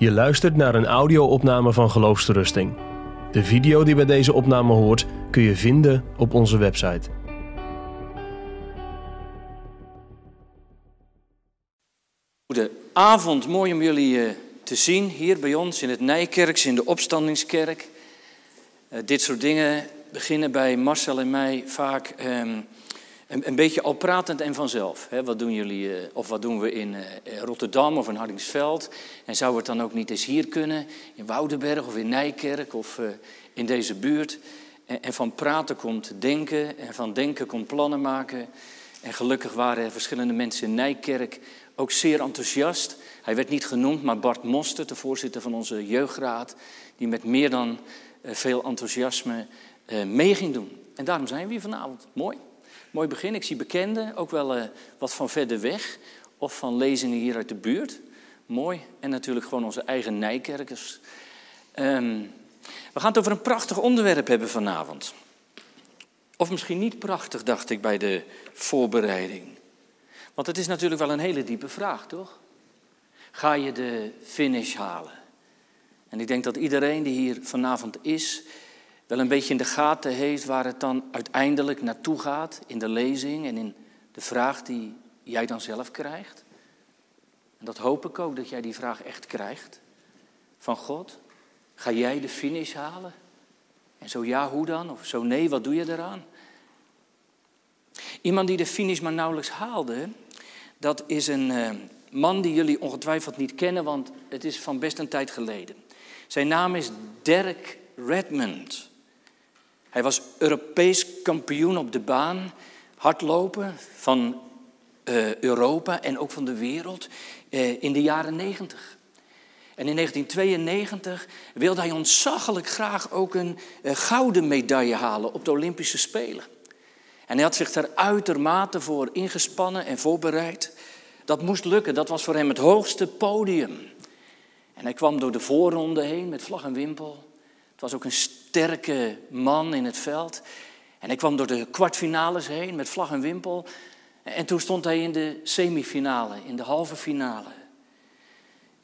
Je luistert naar een audio-opname van Geloofsterusting. De video die bij deze opname hoort kun je vinden op onze website. Goedenavond, mooi om jullie eh, te zien hier bij ons in het Nijkerks, in de Opstandingskerk. Eh, dit soort dingen beginnen bij Marcel en mij vaak ehm, een, een, beetje al pratend en vanzelf. Hè? Wat doen jullie, eh, of wat doen we in Rotterdam of in Hardingsveld? En zou het dan ook niet eens hier kunnen, in Woudenberg of in Nijkerk of in deze buurt? En, en van praten komt denken en van denken komt plannen maken. En gelukkig waren er verschillende mensen in Nijkerk ook zeer enthousiast. Hij werd niet genoemd, maar Bart Mostert, de voorzitter van onze jeugdraad, die met meer dan eh, veel enthousiasme mee ging doen. En daarom zijn we hier vanavond. Mooi. Mooi begin. Ik zie bekenden, ook wel uh, wat van verder weg, of van lezingen hier uit de buurt. Mooi. En natuurlijk gewoon onze eigen Nijkerkers. Um, we gaan het over een prachtig onderwerp hebben vanavond. Of misschien niet prachtig, dacht ik bij de voorbereiding. Want het is natuurlijk wel een hele diepe vraag, toch? Ga je de finish halen? En ik denk dat iedereen die hier vanavond is, wel een beetje in de gaten heeft waar het dan uiteindelijk naartoe gaat in de lezing en in de vraag die jij dan zelf krijgt. En dat hoop ik ook, dat jij die vraag echt krijgt van God. Ga jij de finish halen? En zo ja, hoe dan? Of zo nee, wat doe je eraan? Iemand die de finish maar nauwelijks haalde, dat is een uh, man die jullie ongetwijfeld niet kennen, want het is van best een tijd geleden. Zijn naam is Derek Redmond. Hij was Europees kampioen op de baan, hardlopen van uh, Europa en ook van de wereld uh, in de jaren 90. En in 1992 wilde hij ontzaglijk graag ook een gouden medaille halen op de Olympische Spelen. En hij had zich daar uitermate voor ingespannen en voorbereid. Dat moest lukken, dat was voor hem het hoogste podium. En hij kwam door de voorronde heen met vlag en wimpel. Het was ook een sterke man in het veld. En hij kwam door de kwartfinales heen met vlag en wimpel. En toen stond hij in de semifinale, in de halve finale.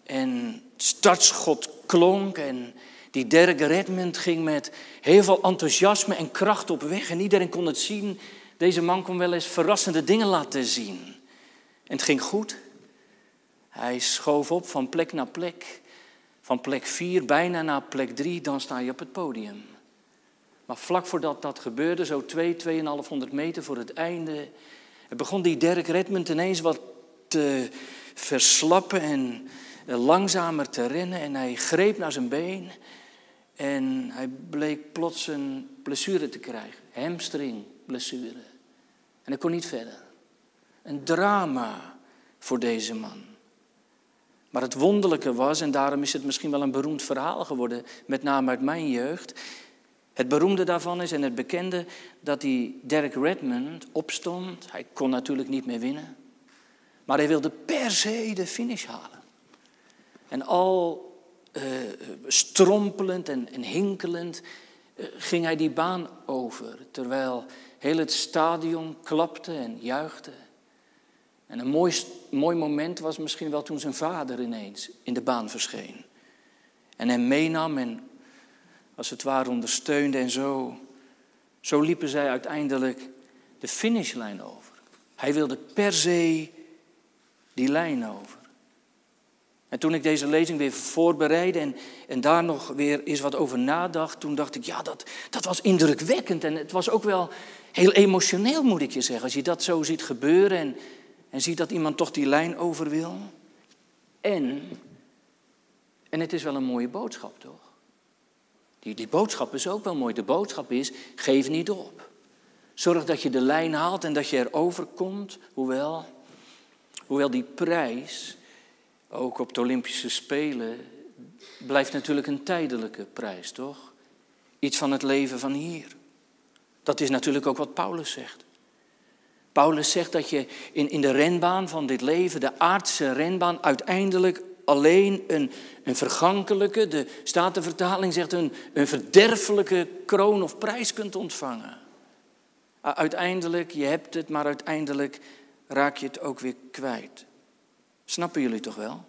En startschot klonk en die derde Redmond ging met heel veel enthousiasme en kracht op weg. En iedereen kon het zien. Deze man kon wel eens verrassende dingen laten zien. En het ging goed. Hij schoof op van plek naar plek. Van plek 4 bijna naar plek 3, dan sta je op het podium. Maar vlak voordat dat gebeurde, zo 2, 2,500 meter voor het einde, begon die Dirk Redmond ineens wat te verslappen en langzamer te rennen. En hij greep naar zijn been en hij bleek plots een blessure te krijgen. Hamstringblessure. En hij kon niet verder. Een drama voor deze man. Maar het wonderlijke was, en daarom is het misschien wel een beroemd verhaal geworden, met name uit mijn jeugd. Het beroemde daarvan is en het bekende dat die Derek Redmond opstond. Hij kon natuurlijk niet meer winnen. Maar hij wilde per se de finish halen. En al uh, strompelend en, en hinkelend uh, ging hij die baan over. Terwijl heel het stadion klapte en juichte. En een mooi, moment was misschien wel toen zijn vader ineens in de baan verscheen. En hem meenam en als het ware ondersteunde en zo. Zo liepen zij uiteindelijk de finishlijn over. Hij wilde per se die lijn over. En toen ik deze lezing weer voorbereidde en, en daar nog weer eens wat over nadacht, toen dacht ik, ja, dat, dat was indrukwekkend. En het was ook wel heel emotioneel, moet ik je zeggen, als je dat zo ziet gebeuren en, en ziet dat iemand toch die lijn over wil. En, en het is wel een mooie boodschap, toch? Die, die boodschap is ook wel mooi. De boodschap is, geef niet op. Zorg dat je de lijn haalt en dat je erover komt, hoewel, hoewel die prijs ook op de Olympische Spelen blijft natuurlijk een tijdelijke prijs, toch? Iets van het leven van hier. Dat is natuurlijk ook wat Paulus zegt. Paulus zegt dat je in, in de renbaan van dit leven, de aardse renbaan, uiteindelijk alleen een, een vergankelijke, de Statenvertaling zegt een, een verderfelijke kroon of prijs kunt ontvangen. Uiteindelijk, je hebt het, maar uiteindelijk raak je het ook weer kwijt. Snappen jullie toch wel?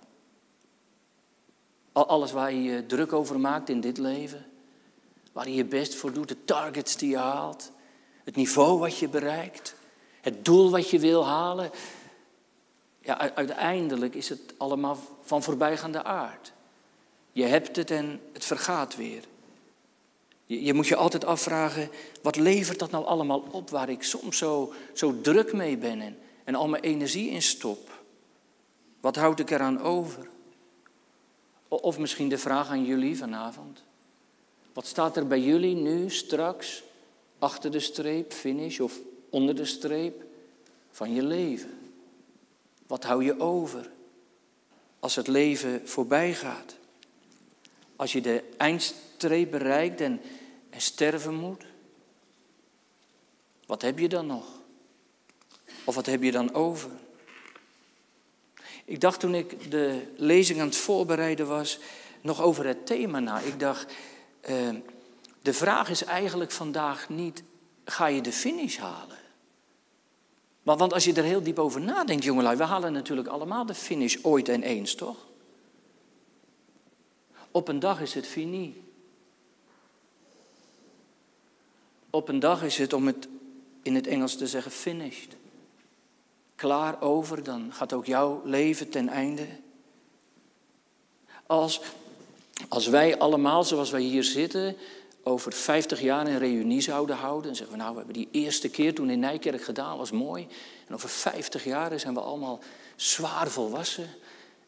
Alles waar je je druk over maakt in dit leven. Waar je je best voor doet, de targets die je haalt. Het niveau wat je bereikt. Het doel wat je wil halen. Ja, uiteindelijk is het allemaal van voorbijgaande aard. Je hebt het en het vergaat weer. Je, je, moet je altijd afvragen, wat levert dat nou allemaal op waar ik soms zo, zo druk mee ben en, en al mijn energie in stop? Wat houd ik eraan over? Of misschien de vraag aan jullie vanavond. Wat staat er bij jullie nu, straks, achter de streep, finish of onder de streep van je leven? Wat hou je over als het leven voorbij gaat? Als je de eindstreep bereikt en, en sterven moet? Wat heb je dan nog? Of wat heb je dan over? Ik dacht toen ik de lezing aan het voorbereiden was, nog over het thema na. Ik dacht, uh, de vraag is eigenlijk vandaag niet, ga je de finish halen? Maar, want als je er heel diep over nadenkt, jongelui, we halen natuurlijk allemaal de finish ooit en eens, toch? Op een dag is het fini. Op een dag is het, om het in het Engels te zeggen, finished. Klaar over, dan gaat ook jouw leven ten einde. Als, als wij allemaal, zoals wij hier zitten, over 50 jaar een reunie zouden houden. En zeggen we, nou, we hebben die eerste keer toen in Nijkerk gedaan, was mooi. En over 50 jaar zijn we allemaal zwaar volwassen.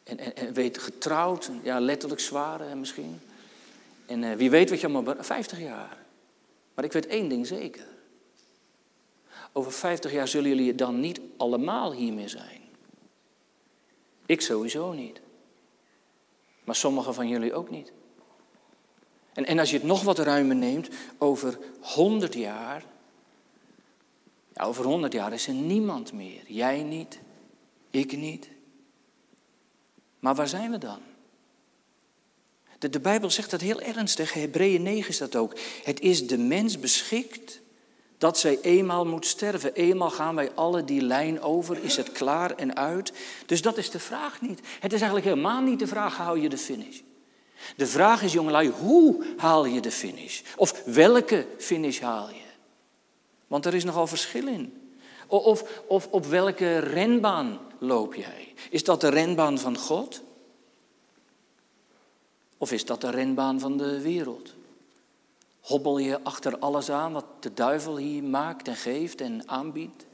En, en, en getrouwd, ja, letterlijk zwaar misschien. En uh, wie weet wat je allemaal... 50 jaar. Maar ik weet één ding zeker. Over 50 jaar zullen jullie dan niet allemaal hier meer zijn. Ik sowieso niet. Maar sommigen van jullie ook niet. En, en als je het nog wat ruimer neemt, over 100 jaar. Ja, over 100 jaar is er niemand meer. Jij niet, ik niet. Maar waar zijn we dan? De, de Bijbel zegt dat heel ernstig. Hebreeën 9 is dat ook. Het is de mens beschikt dat zij eenmaal moet sterven. Eenmaal gaan wij alle die lijn over. Is het klaar en uit? Dus dat is de vraag niet. Het is eigenlijk helemaal niet de vraag: haal je de finish? De vraag is, jongelui, hoe haal je de finish? Of welke finish haal je? Want er is nogal verschil in. Of, of op welke renbaan loop jij? Is dat de renbaan van God? Of is dat de renbaan van de wereld? Hobbel je achter alles aan wat de duivel hier maakt en geeft en aanbiedt?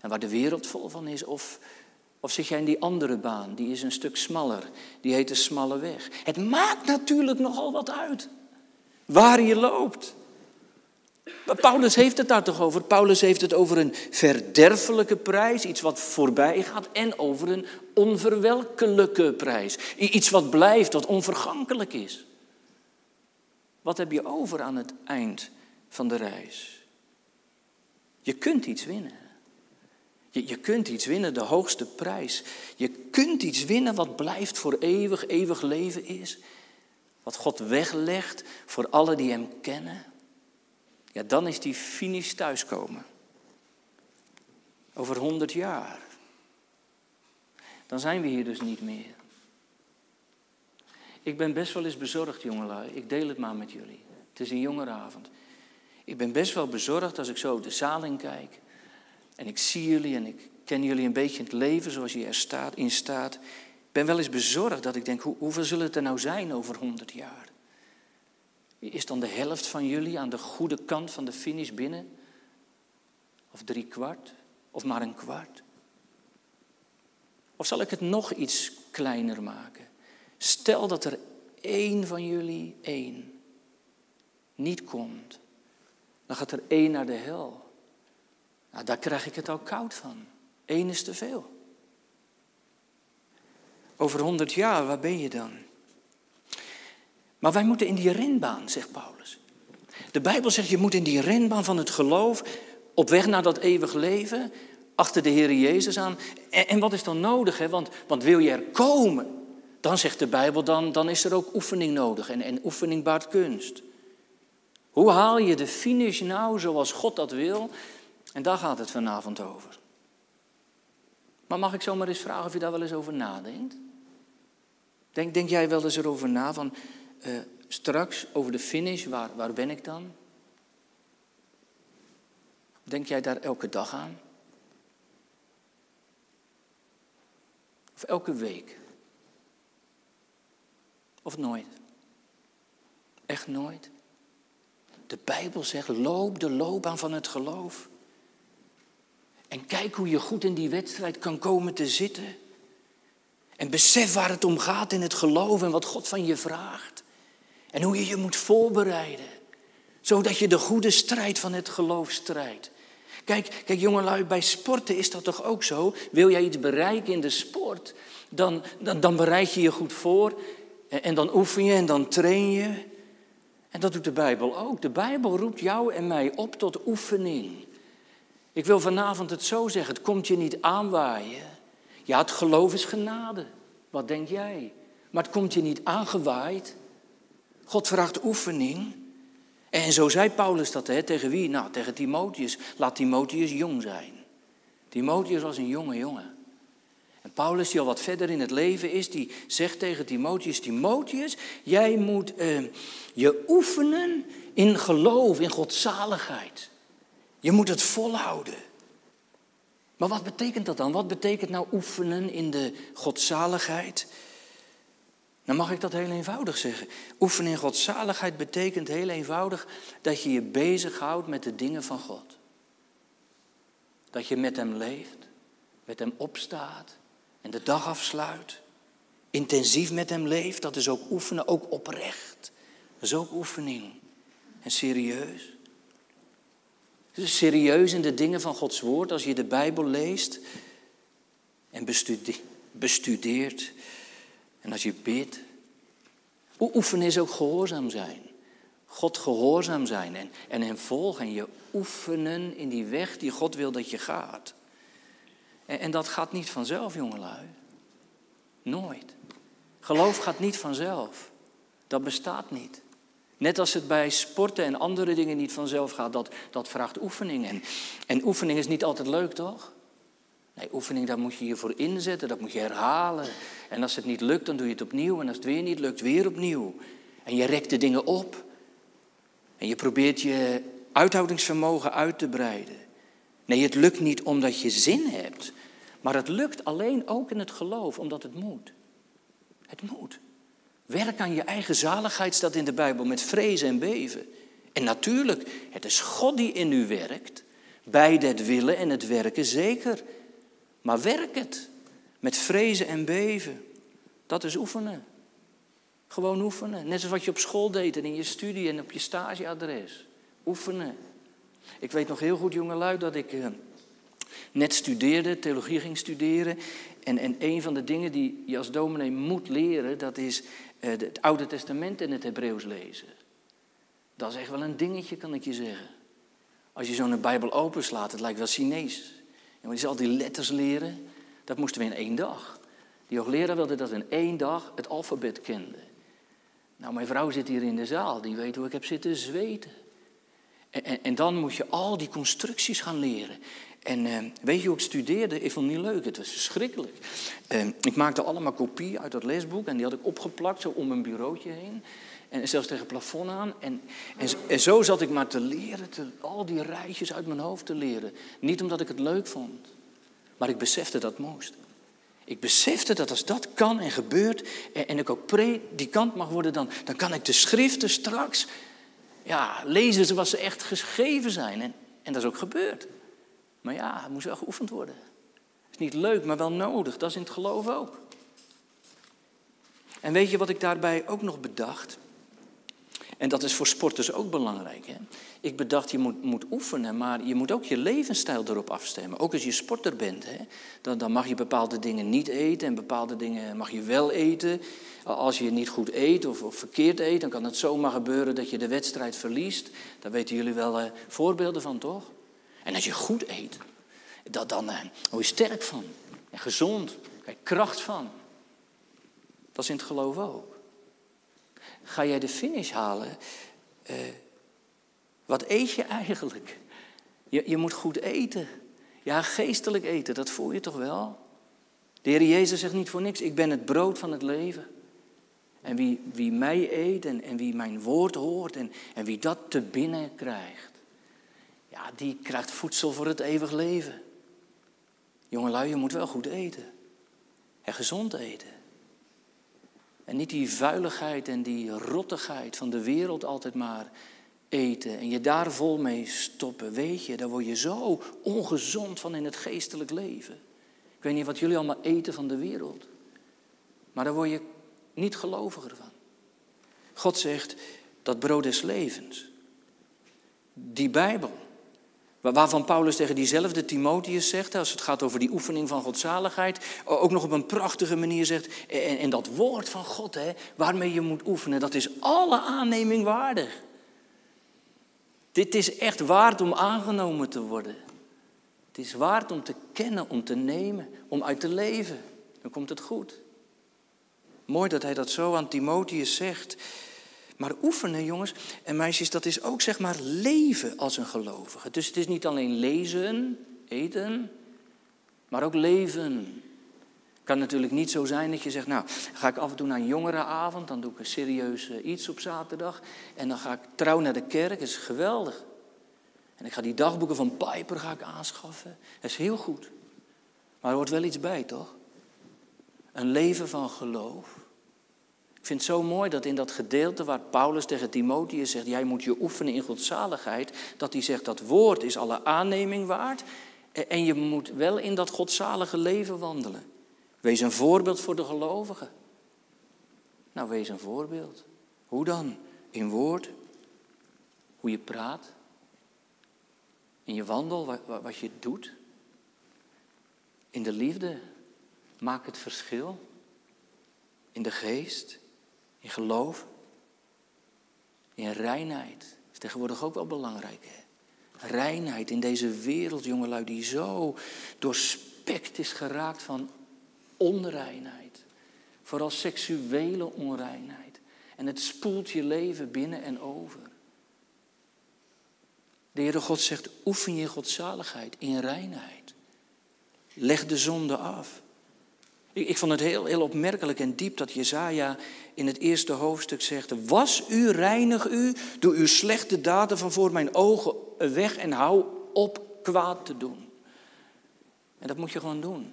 En waar de wereld vol van is? Of, of zit jij in die andere baan? Die is een stuk smaller. Die heet de smalle weg. Het maakt natuurlijk nogal wat uit waar je loopt. Paulus heeft het daar toch over? Paulus heeft het over een verderfelijke prijs, iets wat voorbij gaat, en over een onverwelkelijke prijs. Iets wat blijft, wat onvergankelijk is. Wat heb je over aan het eind van de reis? Je kunt iets winnen. Je, je kunt iets winnen, de hoogste prijs. Je kunt iets winnen wat blijft voor eeuwig, eeuwig leven is. Wat God weglegt voor alle die Hem kennen. Ja, dan is die finish thuiskomen. Over honderd jaar. Dan zijn we hier dus niet meer. Ik ben best wel eens bezorgd, jongelui. Ik deel het maar met jullie. Het is een jongeravond. Ik ben best wel bezorgd als ik zo de zaal in kijk. En ik zie jullie en ik ken jullie een beetje in het leven zoals je er staat, in staat. Ik ben wel eens bezorgd dat ik denk, hoe, hoeveel zullen het er nou zijn over honderd jaar? Is dan de helft van jullie aan de goede kant van de finish binnen? Of drie kwart? Of maar een kwart? Of zal ik het nog iets kleiner maken? Stel dat er één van jullie, één, niet komt. Dan gaat er één naar de hel. Nou, daar krijg ik het al koud van. Eén is te veel. Over honderd jaar, waar ben je dan? Maar wij moeten in die renbaan, zegt Paulus. De Bijbel zegt, je moet in die renbaan van het geloof, op weg naar dat eeuwig leven, achter de Heer Jezus aan. En, en wat is dan nodig? Hè? Want, want wil je er komen, dan zegt de Bijbel, dan, dan is er ook oefening nodig. En, en oefening baart kunst. Hoe haal je de finish nou zoals God dat wil? En daar gaat het vanavond over. Maar mag ik zomaar eens vragen of je daar wel eens over nadenkt? Denk, denk jij wel eens erover na van uh, straks over de finish, waar, waar ben ik dan? Denk jij daar elke dag aan? Of elke week? Of nooit? Echt nooit? De Bijbel zegt, loop de loopbaan van het geloof. En kijk hoe je goed in die wedstrijd kan komen te zitten. En besef waar het om gaat in het geloof en wat God van je vraagt. En hoe je je moet voorbereiden. Zodat je de goede strijd van het geloof strijdt. Kijk, kijk jongelui, bij sporten is dat toch ook zo? Wil jij iets bereiken in de sport, dan, dan, dan bereid je je goed voor. En, en dan oefen je en dan train je. En dat doet de Bijbel ook. De Bijbel roept jou en mij op tot oefening. Ik wil vanavond het zo zeggen, het komt je niet aanwaaien. Ja, het geloof is genade. Wat denk jij? Maar het komt je niet aangewaaid. God vraagt oefening. En zo zei Paulus dat hè, tegen wie? Nou, tegen Timotheus. Laat Timotheus jong zijn. Timotheus was een jonge jongen. En Paulus, die al wat verder in het leven is, die zegt tegen Timotheus: Timotheus, jij moet eh, je oefenen in geloof, in godzaligheid. Je moet het volhouden. Maar wat betekent dat dan? Wat betekent nou oefenen in de godzaligheid? Dan mag ik dat heel eenvoudig zeggen. Oefenen in godzaligheid betekent heel eenvoudig dat je je bezighoudt met de dingen van God. Dat je met Hem leeft, met Hem opstaat en de dag afsluit. Intensief met Hem leeft, dat is ook oefenen, ook oprecht. Dat is ook oefening. En serieus. Dus serieus in de dingen van Gods woord, als je de Bijbel leest en bestudeert. En als je bidt. Oefenen is ook gehoorzaam zijn. God gehoorzaam zijn en, en hem volgen en je oefenen in die weg die God wil dat je gaat. En, en dat gaat niet vanzelf, jongelui. Nooit. Geloof gaat niet vanzelf. Dat bestaat niet. Net als het bij sporten en andere dingen niet vanzelf gaat, dat, dat vraagt oefening. En, en oefening is niet altijd leuk, toch? Nee, oefening, daar moet je je voor inzetten, dat moet je herhalen. En als het niet lukt, dan doe je het opnieuw. En als het weer niet lukt, weer opnieuw. En je rekt de dingen op. En je probeert je uithoudingsvermogen uit te breiden. Nee, het lukt niet omdat je zin hebt. Maar het lukt alleen ook in het geloof, omdat het moet. Het moet. Werk aan je eigen zaligheid staat in de Bijbel met vrezen en beven. En natuurlijk, het is God die in u werkt. Bij het willen en het werken zeker. Maar werk het met vrezen en beven. Dat is oefenen. Gewoon oefenen. Net zoals wat je op school deed en in je studie en op je stageadres. Oefenen. Ik weet nog heel goed, jongelui, dat ik eh, net studeerde, theologie ging studeren. En, en een van de dingen die je als dominee moet leren, dat is het Oude Testament in het Hebreeuws lezen. Dat is echt wel een dingetje, kan ik je zeggen. Als je zo'n Bijbel openslaat, het lijkt wel Chinees. En je al die letters leren. Dat moesten we in één dag. Die hoogleraar wilde dat in één dag het alfabet kenden. Nou, mijn vrouw zit hier in de zaal, die weet hoe ik heb zitten zweten. En, en, en dan moet je al die constructies gaan leren. En eh, weet je hoe ik studeerde? Ik vond het niet leuk, het was verschrikkelijk. Eh, ik maakte allemaal kopieën uit dat lesboek en die had ik opgeplakt zo om mijn bureautje heen. En zelfs tegen het plafond aan. En, en, zo zat ik maar te leren, te, al die rijtjes uit mijn hoofd te leren. Niet omdat ik het leuk vond, maar ik besefte dat moest. Ik besefte dat als dat kan en gebeurt en, en ik ook predikant mag worden, dan, dan kan ik de schriften straks ja, lezen zoals ze echt geschreven zijn. En, en dat is ook gebeurd. Maar ja, het moest wel geoefend worden. Is niet leuk, maar wel nodig. Dat is in het geloof ook. En weet je wat ik daarbij ook nog bedacht? En dat is voor sporters ook belangrijk. Hè? Ik bedacht, je moet, moet oefenen, maar je moet ook je levensstijl erop afstemmen. Ook als je sporter bent. Hè? Dan, dan mag je bepaalde dingen niet eten en bepaalde dingen mag je wel eten. Als je niet goed eet of, of verkeerd eet, dan kan het zomaar gebeuren dat je de wedstrijd verliest. Daar weten jullie wel uh, voorbeelden van, toch? En als je goed eet, dat, dan word je sterk van. En gezond, krijg kracht van. Dat is in het geloof ook ga jij de finish halen? Uh, wat eet je eigenlijk? Je, je moet goed eten. Ja, geestelijk eten, dat voel je toch wel? De Heer Jezus zegt niet voor niks, ik ben het brood van het leven. En wie, wie mij eet en, en wie mijn woord hoort en, en wie dat te binnen krijgt, ja, die krijgt voedsel voor het eeuwig leven. Jongelui, je moet wel goed eten. En gezond eten. En niet die vuiligheid en die rottigheid van de wereld altijd maar eten en je daar vol mee stoppen. Weet je, daar word je zo ongezond van in het geestelijk leven. Ik weet niet wat jullie allemaal eten van de wereld. Maar daar word je niet geloviger van. God zegt dat brood des levens. Die Bijbel. Waarvan Paulus tegen diezelfde Timotheus zegt, als het gaat over die oefening van godzaligheid, ook nog op een prachtige manier zegt, en, en dat woord van God, hè, waarmee je moet oefenen, dat is alle aanneming waardig. Dit is echt waard om aangenomen te worden. Het is waard om te kennen, om te nemen, om uit te leven. Dan komt het goed. Mooi dat hij dat zo aan Timotheus zegt. Maar oefenen, jongens en meisjes, dat is ook zeg maar leven als een gelovige. Dus het is niet alleen lezen, eten, maar ook leven. Het kan natuurlijk niet zo zijn dat je zegt, nou, ga ik af en toe naar een jongerenavond, dan doe ik een serieus eh, iets op zaterdag. En dan ga ik trouw naar de kerk, dat is geweldig. En ik ga die dagboeken van Piper ga ik aanschaffen. Dat is heel goed. Maar er hoort wel iets bij, toch? Een leven van geloof. Ik vind het zo mooi dat in dat gedeelte waar Paulus tegen Timotheus zegt, jij moet je oefenen in godzaligheid, dat hij zegt dat woord is alle aanneming waard en je moet wel in dat godzalige leven wandelen. Wees een voorbeeld voor de gelovigen. Nou, wees een voorbeeld. Hoe dan? In woord, hoe je praat, in je wandel, wat je doet, in de liefde, maak het verschil, in de geest, in geloof, in reinheid. Is tegenwoordig ook wel belangrijk. Hè? Reinheid in deze wereld, jongelui, die zo doorspekt is geraakt van onreinheid. Vooral seksuele onreinheid. En het spoelt je leven binnen en over. De Heere God zegt, oefen je godzaligheid in reinheid. Leg de zonde af. Ik, vond het heel, heel opmerkelijk en diep dat Jezaja in het eerste hoofdstuk zegt: Was u, reinig u, doe uw slechte daden van voor mijn ogen weg en hou op kwaad te doen. En dat moet je gewoon doen.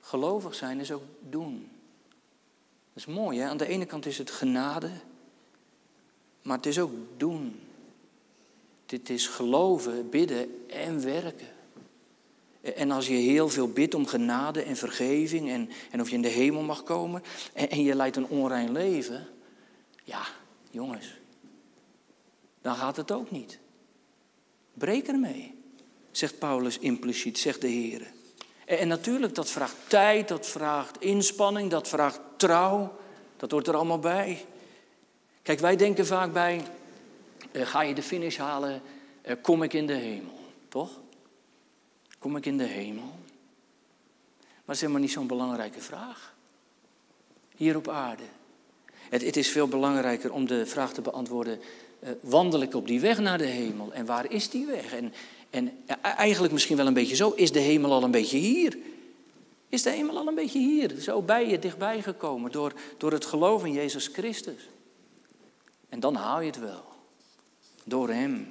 Gelovig zijn is ook doen. Dat is mooi, hè? Aan de ene kant is het genade, maar het is ook doen. Dit is geloven, bidden en werken. En als je heel veel bidt om genade en vergeving en, en of je in de hemel mag komen en, en je leidt een onrein leven, ja, jongens, dan gaat het ook niet. Breek ermee, zegt Paulus impliciet, zegt de Heer. En, en natuurlijk, dat vraagt tijd, dat vraagt inspanning, dat vraagt trouw, dat hoort er allemaal bij. Kijk, wij denken vaak bij, uh, ga je de finish halen, uh, kom ik in de hemel, toch? Kom ik in de hemel? Maar dat is helemaal niet zo'n belangrijke vraag. Hier op aarde. Het, het, is veel belangrijker om de vraag te beantwoorden: uh, wandel ik op die weg naar de hemel? En waar is die weg? En, en eigenlijk misschien wel een beetje zo: is de hemel al een beetje hier? Is de hemel al een beetje hier? Zo bij je, dichtbij gekomen door, door het geloof in Jezus Christus. En dan haal je het wel. Door Hem.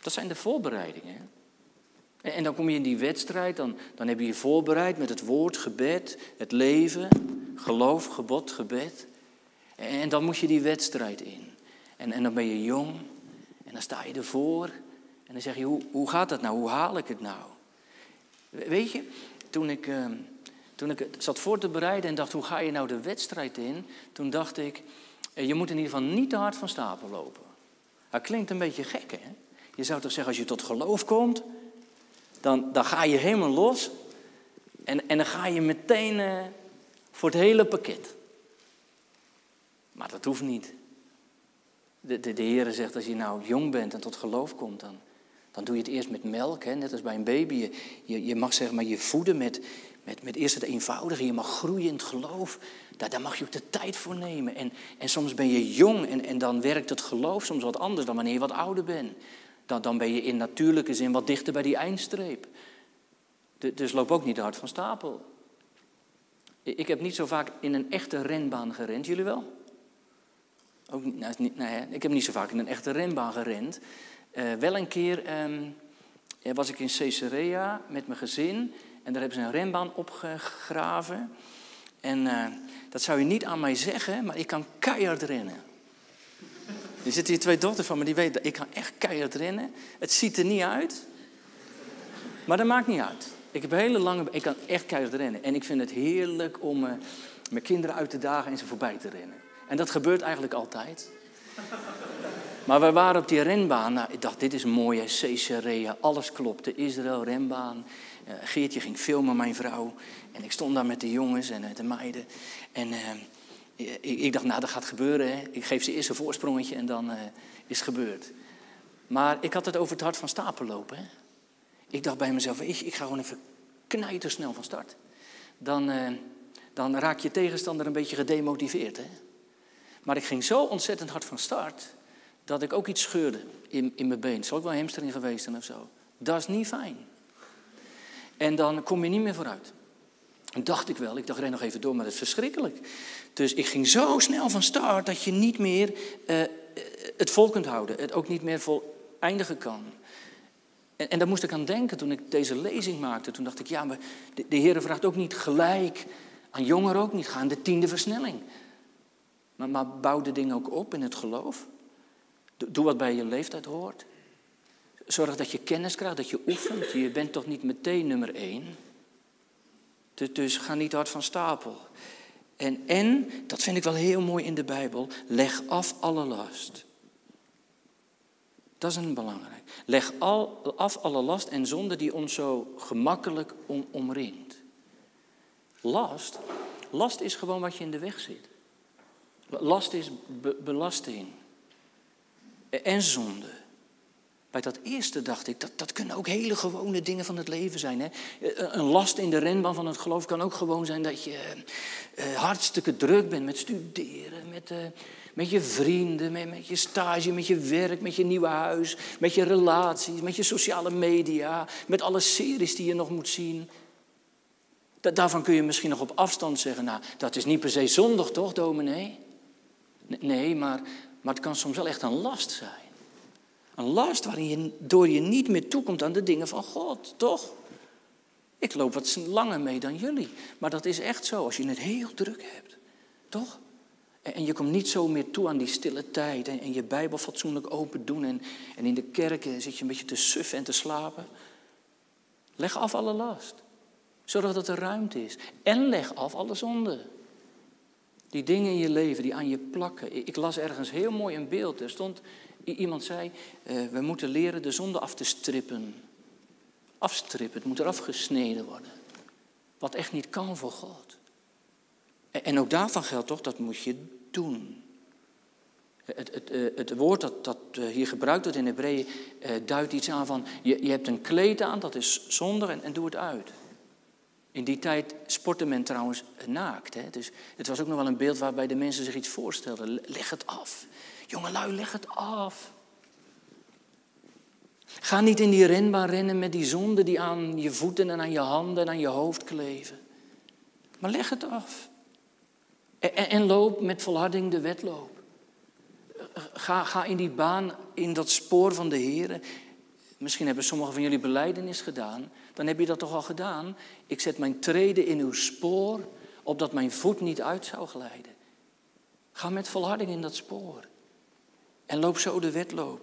Dat zijn de voorbereidingen. En dan kom je in die wedstrijd, dan, dan heb je je voorbereid met het woord, gebed, het leven, geloof, gebod, gebed. En dan moet je die wedstrijd in. En, en dan ben je jong en dan sta je ervoor en dan zeg je, hoe, hoe gaat dat nou? Hoe haal ik het nou? Weet je, toen ik, uh, toen ik zat voor te bereiden en dacht, hoe ga je nou de wedstrijd in? Toen dacht ik, eh, je moet in ieder geval niet te hard van stapel lopen. Dat klinkt een beetje gek, hè? Je zou toch zeggen, als je tot geloof komt, dan, dan ga je helemaal los. En, en dan ga je meteen uh, voor het hele pakket. Maar dat hoeft niet. De, de, de Heer zegt, als je nou jong bent en tot geloof komt, dan, dan doe je het eerst met melk, hè? net als bij een baby. Je, je, je mag zeg maar je voeden met, met, met eerst het eenvoudige. Je mag groeien in het geloof. Daar, daar mag je ook de tijd voor nemen. En, en soms ben je jong en, en dan werkt het geloof soms wat anders dan wanneer je wat ouder bent dan, dan ben je in natuurlijke zin wat dichter bij die eindstreep. dus loop ook niet hard van stapel. Ik heb niet zo vaak in een echte renbaan gerend. Jullie wel? Ook nou, ik heb niet zo vaak in een echte renbaan gerend. Uh, wel een keer ehm, was ik in Caesarea met mijn gezin. En daar hebben ze een renbaan opgegraven. En uh, dat zou je niet aan mij zeggen, maar ik kan keihard rennen. Er zitten hier twee dochters van me die weten dat ik kan echt keihard rennen. Het ziet er niet uit, maar dat maakt niet uit. Ik heb hele lange, ik kan echt keihard rennen. En ik vind het heerlijk om uh, mijn kinderen uit te dagen en ze voorbij te rennen. En dat gebeurt eigenlijk altijd. Maar we waren op die renbaan. Nou, ik dacht, dit is mooi, Caesarea. Alles klopte. Israël, renbaan. Uh, Geertje ging filmen, mijn vrouw. En ik stond daar met de jongens en de meiden. En uh, ik, ik, dacht, nou, dat gaat gebeuren. Hè. Ik geef ze eerst een voorsprongetje en dan is het gebeurd. Maar ik had het over het hart van stapel lopen. Hè. Ik dacht bij mezelf, ik, ik ga gewoon even knijten snel van start. Dan, dan raak je tegenstander een beetje gedemotiveerd. Hè. Maar ik ging zo ontzettend hard van start dat ik ook iets scheurde in, in mijn been. Zal ook wel hamstring geweest zijn of zo. Dat is niet fijn. En dan kom je niet meer vooruit. En dacht ik wel, ik dacht, ren nog even door, maar dat is verschrikkelijk. Dus ik ging zo snel van start dat je niet meer uh, het vol kunt houden. Het ook niet meer vol eindigen kan. En, en daar moest ik aan denken toen ik deze lezing maakte. Toen dacht ik, ja, maar de, de Heer vraagt ook niet gelijk aan jongeren ook niet. gaan de tiende versnelling. Maar, maar bouw de dingen ook op in het geloof. Doe wat bij je leeftijd hoort. Zorg dat je kennis krijgt, dat je oefent. Je bent toch niet meteen nummer één. Dus, ga niet hard van stapel. En, en, dat vind ik wel heel mooi in de Bijbel, leg af alle last. Dat is een belangrijk. Leg al, af alle last en zonde die ons zo gemakkelijk om, omringt. Last, last is gewoon wat je in de weg zit. Last is belasting en zonde. Bij dat eerste dacht ik, dat, dat kunnen ook hele gewone dingen van het leven zijn. Hè? Een last in de renbaan van het geloof kan ook gewoon zijn dat je uh, hartstikke druk bent met studeren, met, met je vrienden, met, je stage, met je werk, met je nieuwe huis, met je relaties, met je sociale media, met alle series die je nog moet zien. Daarvan kun je misschien nog op afstand zeggen, nou, dat is niet per se zondig toch, dominee? Nee, maar, maar het kan soms wel echt een last zijn. Een last waarin je door je niet meer toekomt aan de dingen van God, toch? Ik loop wat langer mee dan jullie. Maar dat is echt zo als je het heel druk hebt. Toch? En je komt niet zo meer toe aan die stille tijd. En, je Bijbel fatsoenlijk open doen. En, in de kerken zit je een beetje te suffen en te slapen. Leg af alle last. Zodat er ruimte is. En leg af alle zonde. Die dingen in je leven die aan je plakken. Ik las ergens heel mooi een beeld. Er stond, iemand zei, uh, we moeten leren de zonde af te strippen. Afstrippen, het moet eraf gesneden worden. Wat echt niet kan voor God. En ook daarvan geldt toch, dat moet je doen. Het, het, eh, het woord dat, dat eh, hier gebruikt wordt in Hebreeën duidt iets aan van, je, je hebt een kleed aan, dat is zonde en, en doe het uit. In die tijd sportte men trouwens naakt. Hè? Dus het was ook nog wel een beeld waarbij de mensen zich iets voorstelden. Leg het af. Jongelui, leg het af. Ga niet in die renbaan rennen met die zonden die aan je voeten en aan je handen en aan je hoofd kleven. Maar leg het af. En, loop met volharding de wedloop. Ga, ga in die baan, in dat spoor van de Heer. Misschien hebben sommigen van jullie beleidenis gedaan. Dan heb je dat toch al gedaan. Ik zet mijn treden in uw spoor, opdat mijn voet niet uit zou glijden. Ga met volharding in dat spoor. En loop zo de wedloop.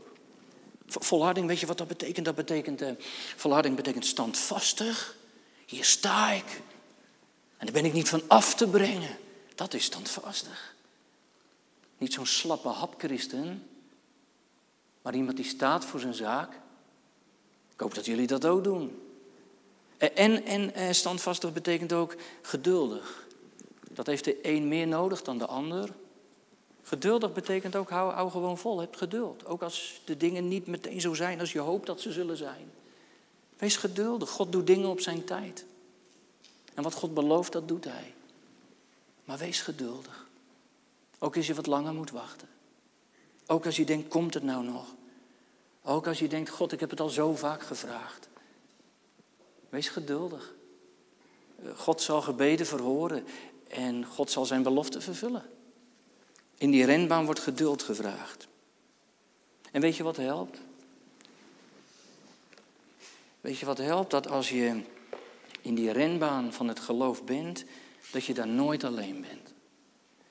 Volharding, weet je wat dat betekent? Dat betekent, uh, volharding betekent standvastig. Hier sta ik. En daar ben ik niet van af te brengen. Dat is standvastig. Niet zo'n slappe hapchristen, maar iemand die staat voor zijn zaak. Ik hoop dat jullie dat ook doen. En, en eh, standvastig betekent ook geduldig. Dat heeft de een meer nodig dan de ander. Geduldig betekent ook hou, hou gewoon vol, heb geduld. Ook als de dingen niet meteen zo zijn als je hoopt dat ze zullen zijn. Wees geduldig. God doet dingen op zijn tijd. En wat God belooft, dat doet hij. Maar wees geduldig. Ook als je wat langer moet wachten. Ook als je denkt, komt het nou nog? Ook als je denkt, God, ik heb het al zo vaak gevraagd. Wees geduldig. God zal gebeden verhoren en God zal zijn belofte vervullen. In die renbaan wordt geduld gevraagd. En weet je wat helpt? Weet je wat helpt? Dat als je in die renbaan van het geloof bent, dat je daar nooit alleen bent.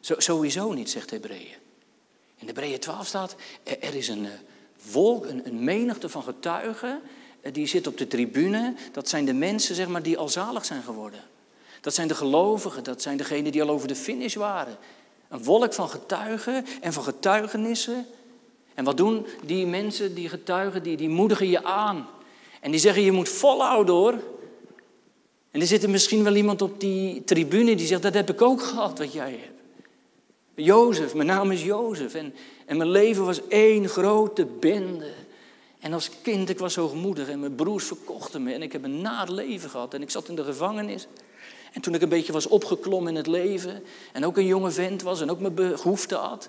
Zo, sowieso niet, zegt Hebreeën. In Hebreeën 12 staat, er, is een uh, wolk, een, een, menigte van getuigen, uh, die zit op de tribune. Dat zijn de mensen, zeg maar, die al zalig zijn geworden. Dat zijn de gelovigen, dat zijn degenen die al over de finish waren. Een wolk van getuigen en van getuigenissen. En wat doen die mensen, die getuigen, die, die moedigen je aan. En die zeggen, je moet volhouden hoor. En er zit er misschien wel iemand op die tribune die zegt, dat heb ik ook gehad wat jij hebt. Jozef, mijn naam is Jozef. En, en mijn leven was één grote bende. En als kind, ik was hoogmoedig en mijn broers verkochten me. En ik heb een naar leven gehad. En ik zat in de gevangenis. En toen ik een beetje was opgeklommen in het leven. En ook een jonge vent was en ook mijn behoefte had.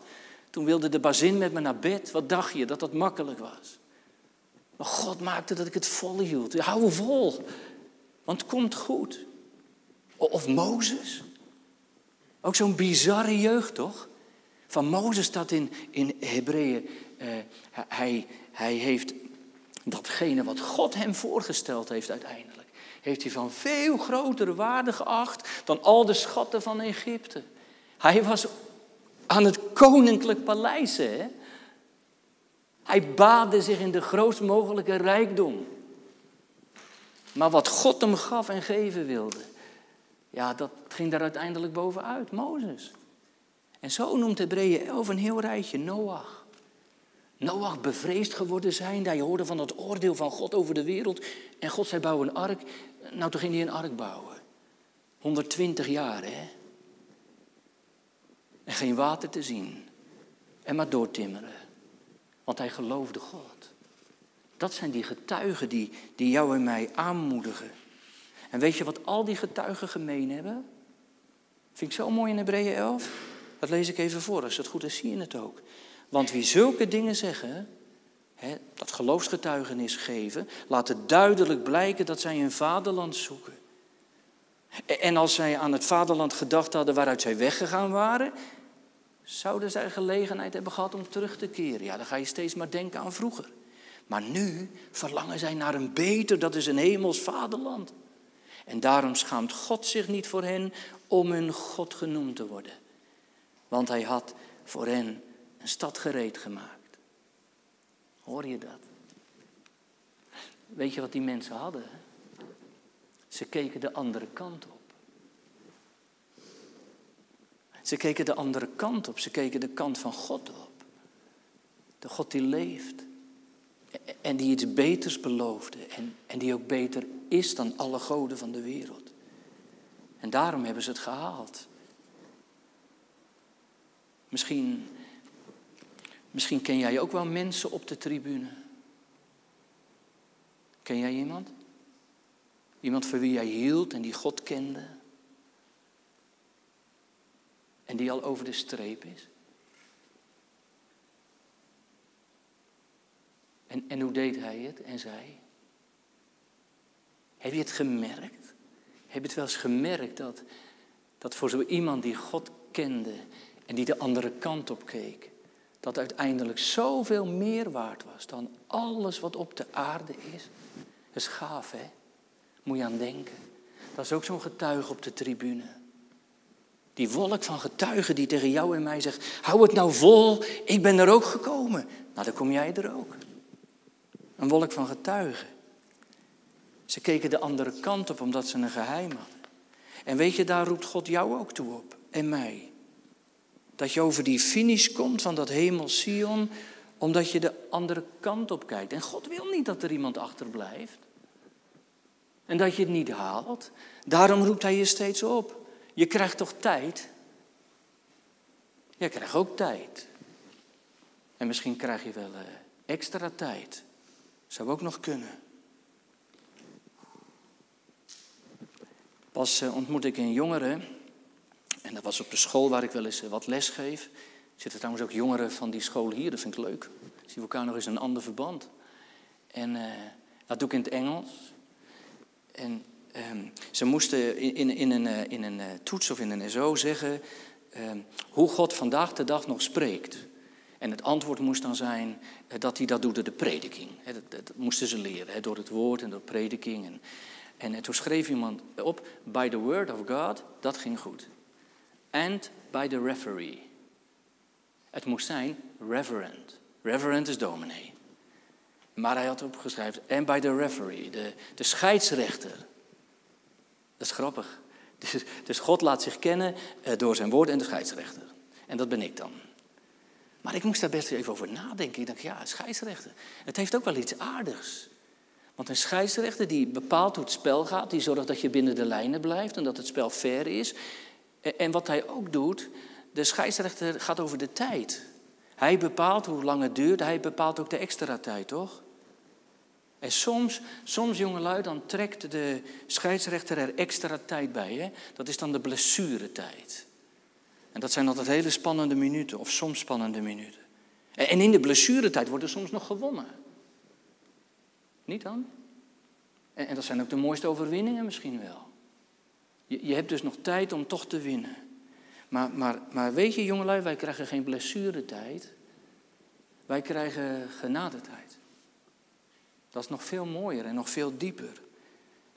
Toen wilde de bazin met me naar bed. Wat dacht je, dat dat makkelijk was? Maar God maakte dat ik het vol hield. Hou vol. Want het komt goed. Of Mozes. Ook zo'n bizarre jeugd, toch? Van Mozes staat in, in Hebreeën. Uh, hij, hij heeft datgene wat God hem voorgesteld heeft uiteindelijk. Heeft hij van veel grotere waarde geacht dan al de schatten van Egypte. Hij was aan het koninklijk paleis. Hè? Hij baadde zich in de grootst mogelijke rijkdom. Maar wat God hem gaf en geven wilde, ja, dat ging daar uiteindelijk bovenuit, Mozes. En zo noemt Hebreeën 11 een heel rijtje, Noach. Noach bevreesd geworden zijn, hij hoorde van het oordeel van God over de wereld. En God zei, bouw een ark. Nou, toen ging hij een ark bouwen. 120 jaar, hè. En geen water te zien. En maar doortimmeren. Want hij geloofde God. Dat zijn die getuigen die, die jou en mij aanmoedigen. En weet je wat al die getuigen gemeen hebben? Vind ik zo mooi in Hebreeën 11. Dat lees ik even voor. Als het goed is, zie je het ook. Want wie zulke dingen zeggen, dat geloofsgetuigenis geven, laten duidelijk blijken dat zij een vaderland zoeken. En als zij aan het vaderland gedacht hadden waaruit zij weggegaan waren, zouden zij gelegenheid hebben gehad om terug te keren. Ja, dan ga je steeds maar denken aan vroeger. Maar nu verlangen zij naar een beter, dat is een hemels vaderland. En daarom schaamt God zich niet voor hen om hun God genoemd te worden. Want hij had voor hen een stad gereed gemaakt. Hoor je dat? Weet je wat die mensen hadden? Ze keken de andere kant op. Ze keken de andere kant op. Ze keken de kant van God op. De God die leeft. En die iets beters beloofde. En, en die ook beter is dan alle goden van de wereld. En daarom hebben ze het gehaald. Misschien, misschien ken jij ook wel mensen op de tribune. Ken jij iemand? Iemand voor wie jij hield en die God kende? En die al over de streep is? En, en hoe deed hij het en zij? Heb je het gemerkt? Heb je het wel eens gemerkt dat, dat voor zo iemand die God kende en die de andere kant op keek, dat uiteindelijk zoveel meer waard was dan alles wat op de aarde is? Dat is gaaf, hè? Moet je aan denken. Dat is ook zo'n getuige op de tribune. Die wolk van getuigen die tegen jou en mij zegt: hou het nou vol, ik ben er ook gekomen. Nou, dan kom jij er ook. Een wolk van getuigen. Ze keken de andere kant op omdat ze een geheim hadden. En weet je, daar roept God jou ook toe op en mij. Dat je over die finish komt van dat hemel Sion, omdat je de andere kant op kijkt. En God wil niet dat er iemand achterblijft. En dat je het niet haalt. Daarom roept hij je steeds op. Je krijgt toch tijd? Jij krijgt ook tijd. En misschien krijg je wel eh, extra tijd. Zou ook nog kunnen. Pas uh, ontmoette ik een jongere. En dat was op de school waar ik wel eens eh, wat les geef. Er zitten trouwens ook jongeren van die school hier, dat vind ik leuk. Zien we elkaar nog eens een ander verband. En uh, dat doe ik in het Engels. En Ehm, ze moesten in, in, in een, eh, in een eh, toets of in een SO zeggen ehm, hoe God vandaag de dag nog spreekt. En het antwoord moest dan zijn eh, dat hij dat doet door de prediking. Dat, dat moesten ze leren, door het woord en door prediking. En, en toen schreef iemand op, by the word of God, dat ging goed. And by the referee. Het moest zijn reverend. Reverend is dominee. Maar hij had opgeschreven, and by the referee, de, de scheidsrechter. Dat is grappig. Dus, dus God laat zich kennen eh, door zijn woord en de scheidsrechter. En dat ben ik dan. Maar ik moest daar best even over nadenken. Ik dacht, ja, scheidsrechter. Het heeft ook wel iets aardigs. Want een scheidsrechter die bepaalt hoe het spel gaat, die zorgt dat je binnen de lijnen blijft en dat het spel fair is. En wat hij ook doet, de scheidsrechter gaat over de tijd. Hij bepaalt hoe lang het duurt, hij bepaalt ook de extra tijd, toch? En soms, soms jongelui, dan trekt de scheidsrechter er extra tijd bij. Hè? Dat is dan de blessuretijd. En dat zijn altijd hele spannende minuten, of soms spannende minuten. En in de blessuretijd wordt er soms nog gewonnen. Niet dan? En, en dat zijn ook de mooiste overwinningen misschien wel. Je, je hebt dus nog tijd om toch te winnen. Maar, maar, maar weet je, jongelui, wij krijgen geen blessuretijd. Wij krijgen genadetijd. Dat is nog veel mooier en nog veel dieper.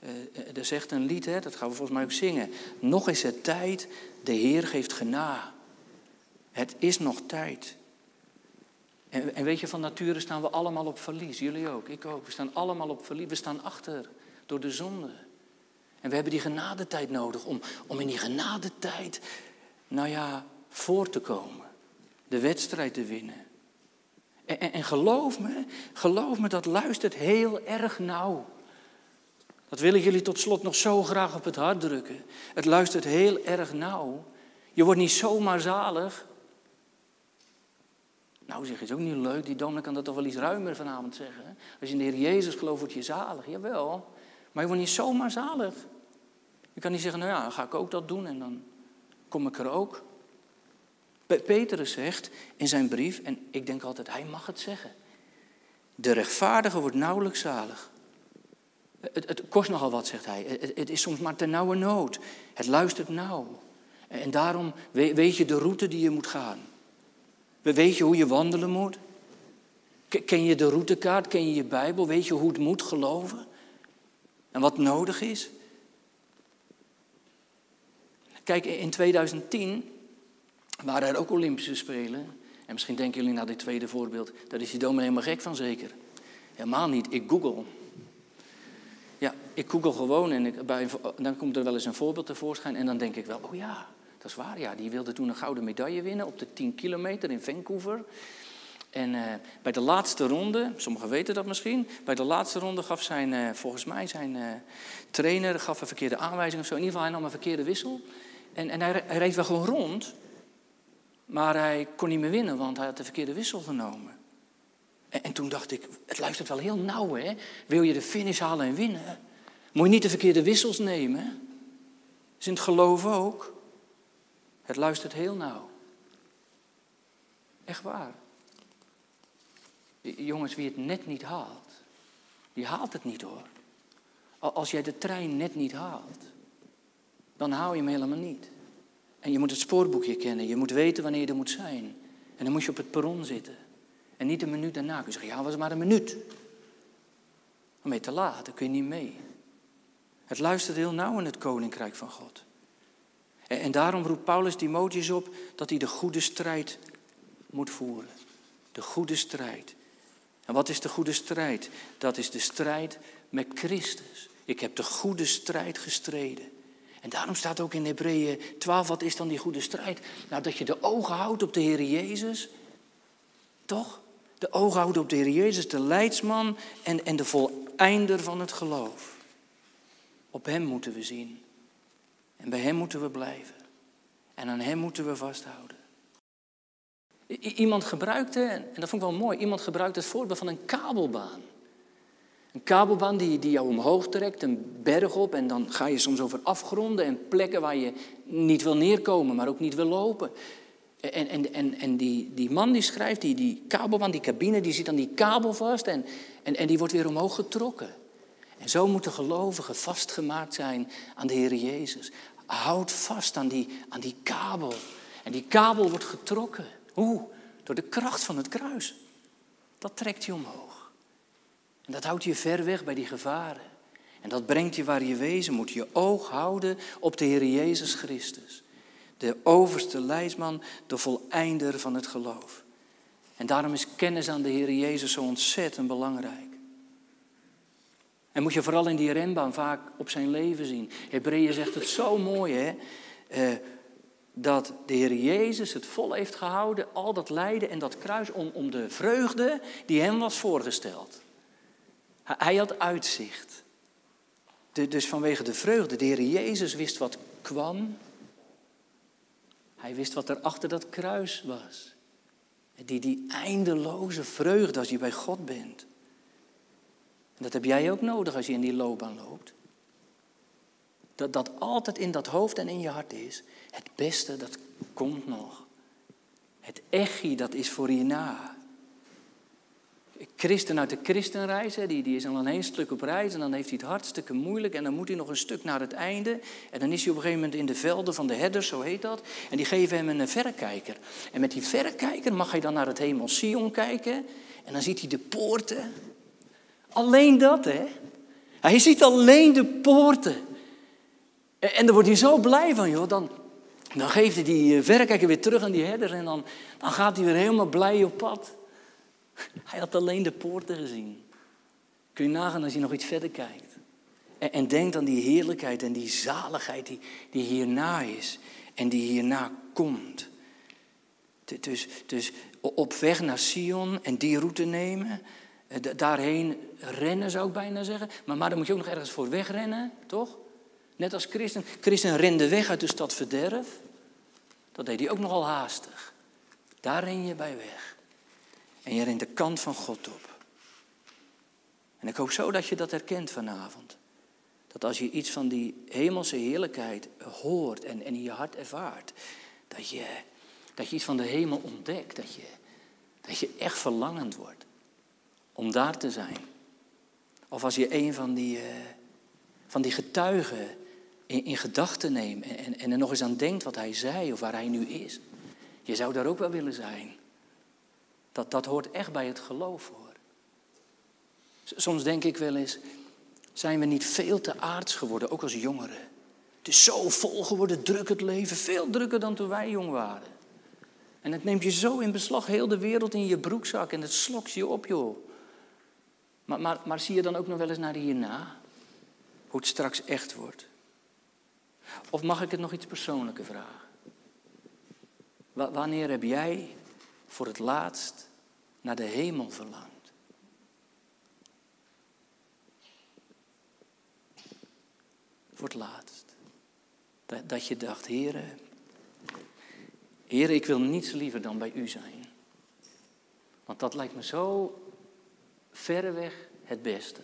Uh, er zegt een lied, hè, dat gaan we volgens mij ook zingen. Nog is het tijd, de Heer geeft gena. Het is nog tijd. En, en, weet je, van nature staan we allemaal op verlies. Jullie ook, ik ook. We staan allemaal op verlies. We staan achter door de zonde. En we hebben die genadetijd nodig om, om in die genadetijd, nou ja, voor te komen. De wedstrijd te winnen. En, en, geloof me, geloof me, dat luistert heel erg nauw. Dat wil ik jullie tot slot nog zo graag op het hart drukken. Het luistert heel erg nauw. Je wordt niet zomaar zalig. Nou zeg, is ook niet leuk. Die dominee kan dat toch wel iets ruimer vanavond zeggen. Als je in de Heer Jezus gelooft, word je zalig. Jawel. Maar je wordt niet zomaar zalig. Je kan niet zeggen, nou ja, dan ga ik ook dat doen en dan kom ik er ook. Petrus zegt in zijn brief, en ik denk altijd, hij mag het zeggen. De rechtvaardige wordt nauwelijks zalig. Het, kost nogal wat, zegt hij. Het, het, is soms maar ten nauwe nood. Het luistert nauw. En daarom weet je de route die je moet gaan. Weet je hoe je wandelen moet? Ken je de routekaart? Ken je je Bijbel? Weet je hoe het moet geloven? En wat nodig is? Kijk, in 2010 waren er ook Olympische Spelen. En misschien denken jullie naar dit tweede voorbeeld, daar is die dominee helemaal gek van zeker. Helemaal niet, ik google. Ja, ik google gewoon en ik, dan komt er wel eens een voorbeeld tevoorschijn en dan denk ik wel, oh ja, dat is waar, ja, die wilde toen een gouden medaille winnen op de 10 kilometer in Vancouver. En uh, bij de laatste ronde, sommigen weten dat misschien, bij de laatste ronde gaf zijn, uh, volgens mij zijn uh, trainer gaf een verkeerde aanwijzing of zo. In ieder geval, hij nam een verkeerde wissel. En, en hij, hij reed wel gewoon rond, maar hij kon niet meer winnen, want hij had de verkeerde wissel genomen. En, en toen dacht ik, het luistert wel heel nauw, hè? Wil je de finish halen en winnen? Moet je niet de verkeerde wissels nemen? Dat is in het geloof ook. Het luistert heel nauw. Echt waar. Jongens, wie het net niet haalt, die haalt het niet hoor. Als jij de trein net niet haalt, dan haal je hem helemaal niet. En je moet het spoorboekje kennen. Je moet weten wanneer je er moet zijn. En dan moet je op het perron zitten. En niet een minuut daarna. Kun je zeggen, ja, was maar een minuut. Dan ben te laat, dan kun je niet mee. Het luistert heel nauw in het koninkrijk van God. En, en daarom roept Paulus Timotheus op dat hij de goede strijd moet voeren. De goede strijd. En wat is de goede strijd? Dat is de strijd met Christus. Ik heb de goede strijd gestreden. En daarom staat ook in Hebreeën 12, wat is dan die goede strijd? Nou, dat je de ogen houdt op de Heer Jezus. Toch? De ogen houden op de Heer Jezus, de leidsman en, en de voleinder van het geloof. Op Hem moeten we zien. En bij Hem moeten we blijven. En aan Hem moeten we vasthouden. Iemand gebruikte, en dat vond ik wel mooi, iemand gebruikte het voorbeeld van een kabelbaan. Een kabelbaan die, die jou omhoog trekt, een berg op en dan ga je soms over afgronden en plekken waar je niet wil neerkomen, maar ook niet wil lopen. En, en, en, en die, die man die schrijft, die, die kabelbaan, die cabine, die zit aan die kabel vast en, en, en die wordt weer omhoog getrokken. En zo moeten gelovigen vastgemaakt zijn aan de Heer Jezus. Houd vast aan die, aan die kabel. En die kabel wordt getrokken. Door de kracht van het kruis. Dat trekt je omhoog. En dat houdt je ver weg bij die gevaren. En dat brengt je waar je wezen moet. Je oog houden op de Heer Jezus Christus. De overste leidsman, de voleinder van het geloof. En daarom is kennis aan de Heer Jezus zo ontzettend belangrijk. En moet je vooral in die renbaan vaak op zijn leven zien. Hebreeën zegt het zo mooi, hè? Eh, dat de Heer Jezus het vol heeft gehouden, al dat lijden en dat kruis, om, om de vreugde die hem was voorgesteld. Hij had uitzicht. dus vanwege de vreugde, de Heer Jezus wist wat kwam. Hij wist wat er achter dat kruis was. Die, die eindeloze vreugde als je bij God bent. En dat heb jij ook nodig als je in die loopbaan loopt. Dat dat altijd in dat hoofd en in je hart is. Het beste, dat komt nog. Het echi, dat is voor hierna. Christen uit de christenreis, die, die is al een heel stuk op reis en dan heeft hij het hartstikke moeilijk en dan moet hij nog een stuk naar het einde. En dan is hij op een gegeven moment in de velden van de herders, zo heet dat. En die geven hem een verrekijker. En met die verrekijker mag hij dan naar het hemel Sion kijken en dan ziet hij de poorten. Alleen dat, hè. Hij ziet alleen de poorten. En daar wordt hij zo blij van, joh. Dan, dan geeft hij die eh, verrekijker weer terug aan die herder en dan, dan gaat hij weer helemaal blij op pad. Hij had alleen de poorten gezien. Kun je nagaan als je nog iets verder kijkt. En, en denkt aan die heerlijkheid en die zaligheid die, die hierna is en die hierna komt. Dus, dus op weg naar Sion en die route nemen, eh, daarheen rennen zou ik bijna zeggen. Maar, maar dan moet je ook nog ergens voor wegrennen, toch? Net als Christen. Christen rende weg uit de stad verderf. Dat deed hij ook nogal haastig. Daar ren je bij weg. En je rent de kant van God op. En ik hoop zo dat je dat herkent vanavond. Dat als je iets van die hemelse heerlijkheid hoort en, in je hart ervaart, dat je, dat je iets van de hemel ontdekt. Dat je, dat je echt verlangend wordt om daar te zijn. Of als je een van die, uh, van die getuigen in, in gedachten neemt en, en er nog eens aan denkt wat hij zei of waar hij nu is. Je zou daar ook wel willen zijn. Dat, dat hoort echt bij het geloof hoor. Soms denk ik wel eens, zijn we niet veel te aards geworden, ook als jongeren? Het is zo vol geworden, druk het leven, veel drukker dan toen wij jong waren. En het neemt je zo in beslag, heel de wereld in je broekzak en het slokt je op joh. Maar, maar, maar zie je dan ook nog wel eens naar hierna? Hoe het straks echt wordt? Of mag ik het nog iets persoonlijker vragen? wanneer heb jij voor het laatst naar de hemel verlangd? Voor het laatst. Dat, dat je dacht, heren, ik wil niets liever dan bij u zijn. Want dat lijkt me zo verreweg het beste.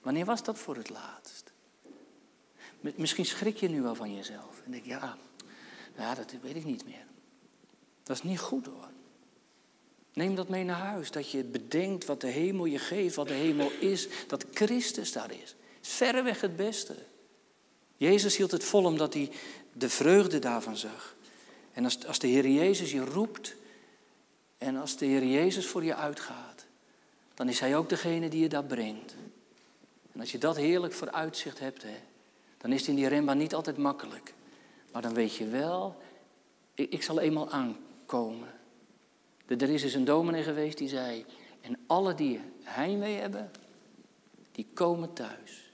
Wanneer was dat voor het laatst? Misschien schrik je nu wel van jezelf. En denk, ja, ja, dat weet ik niet meer. Dat is niet goed hoor. Neem dat mee naar huis. Dat je bedenkt wat de hemel je geeft, wat de hemel is. Dat Christus daar is. is verreweg het beste. Jezus hield het vol omdat hij de vreugde daarvan zag. En als, als de Heer Jezus je roept en als de Heer Jezus voor je uitgaat, dan is Hij ook degene die je daar brengt. En als je dat heerlijk vooruitzicht hebt, hè, dan is het in die renbaan niet altijd makkelijk. Maar dan weet je wel, ik, ik zal eenmaal aankomen. Er is dus een dominee geweest die zei, en alle die heimwee hebben, die komen thuis.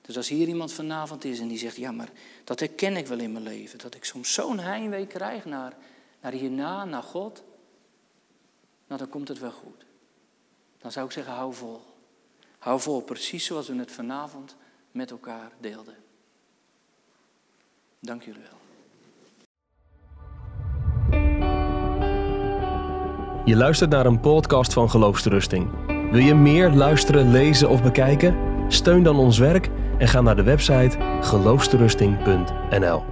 Dus als hier iemand vanavond is en die zegt, ja maar dat herken ik wel in mijn leven. Dat ik soms zo'n heimwee krijg naar, naar hierna, naar God. Nou dan komt het wel goed. Dan zou ik zeggen, hou vol. Hou vol, precies zoals we het vanavond met elkaar deelden. Dank jullie wel. Je luistert naar een podcast van Geloofsterusting. Wil je meer luisteren, lezen of bekijken? Steun dan ons werk en ga naar de website geloofsterusting.nl.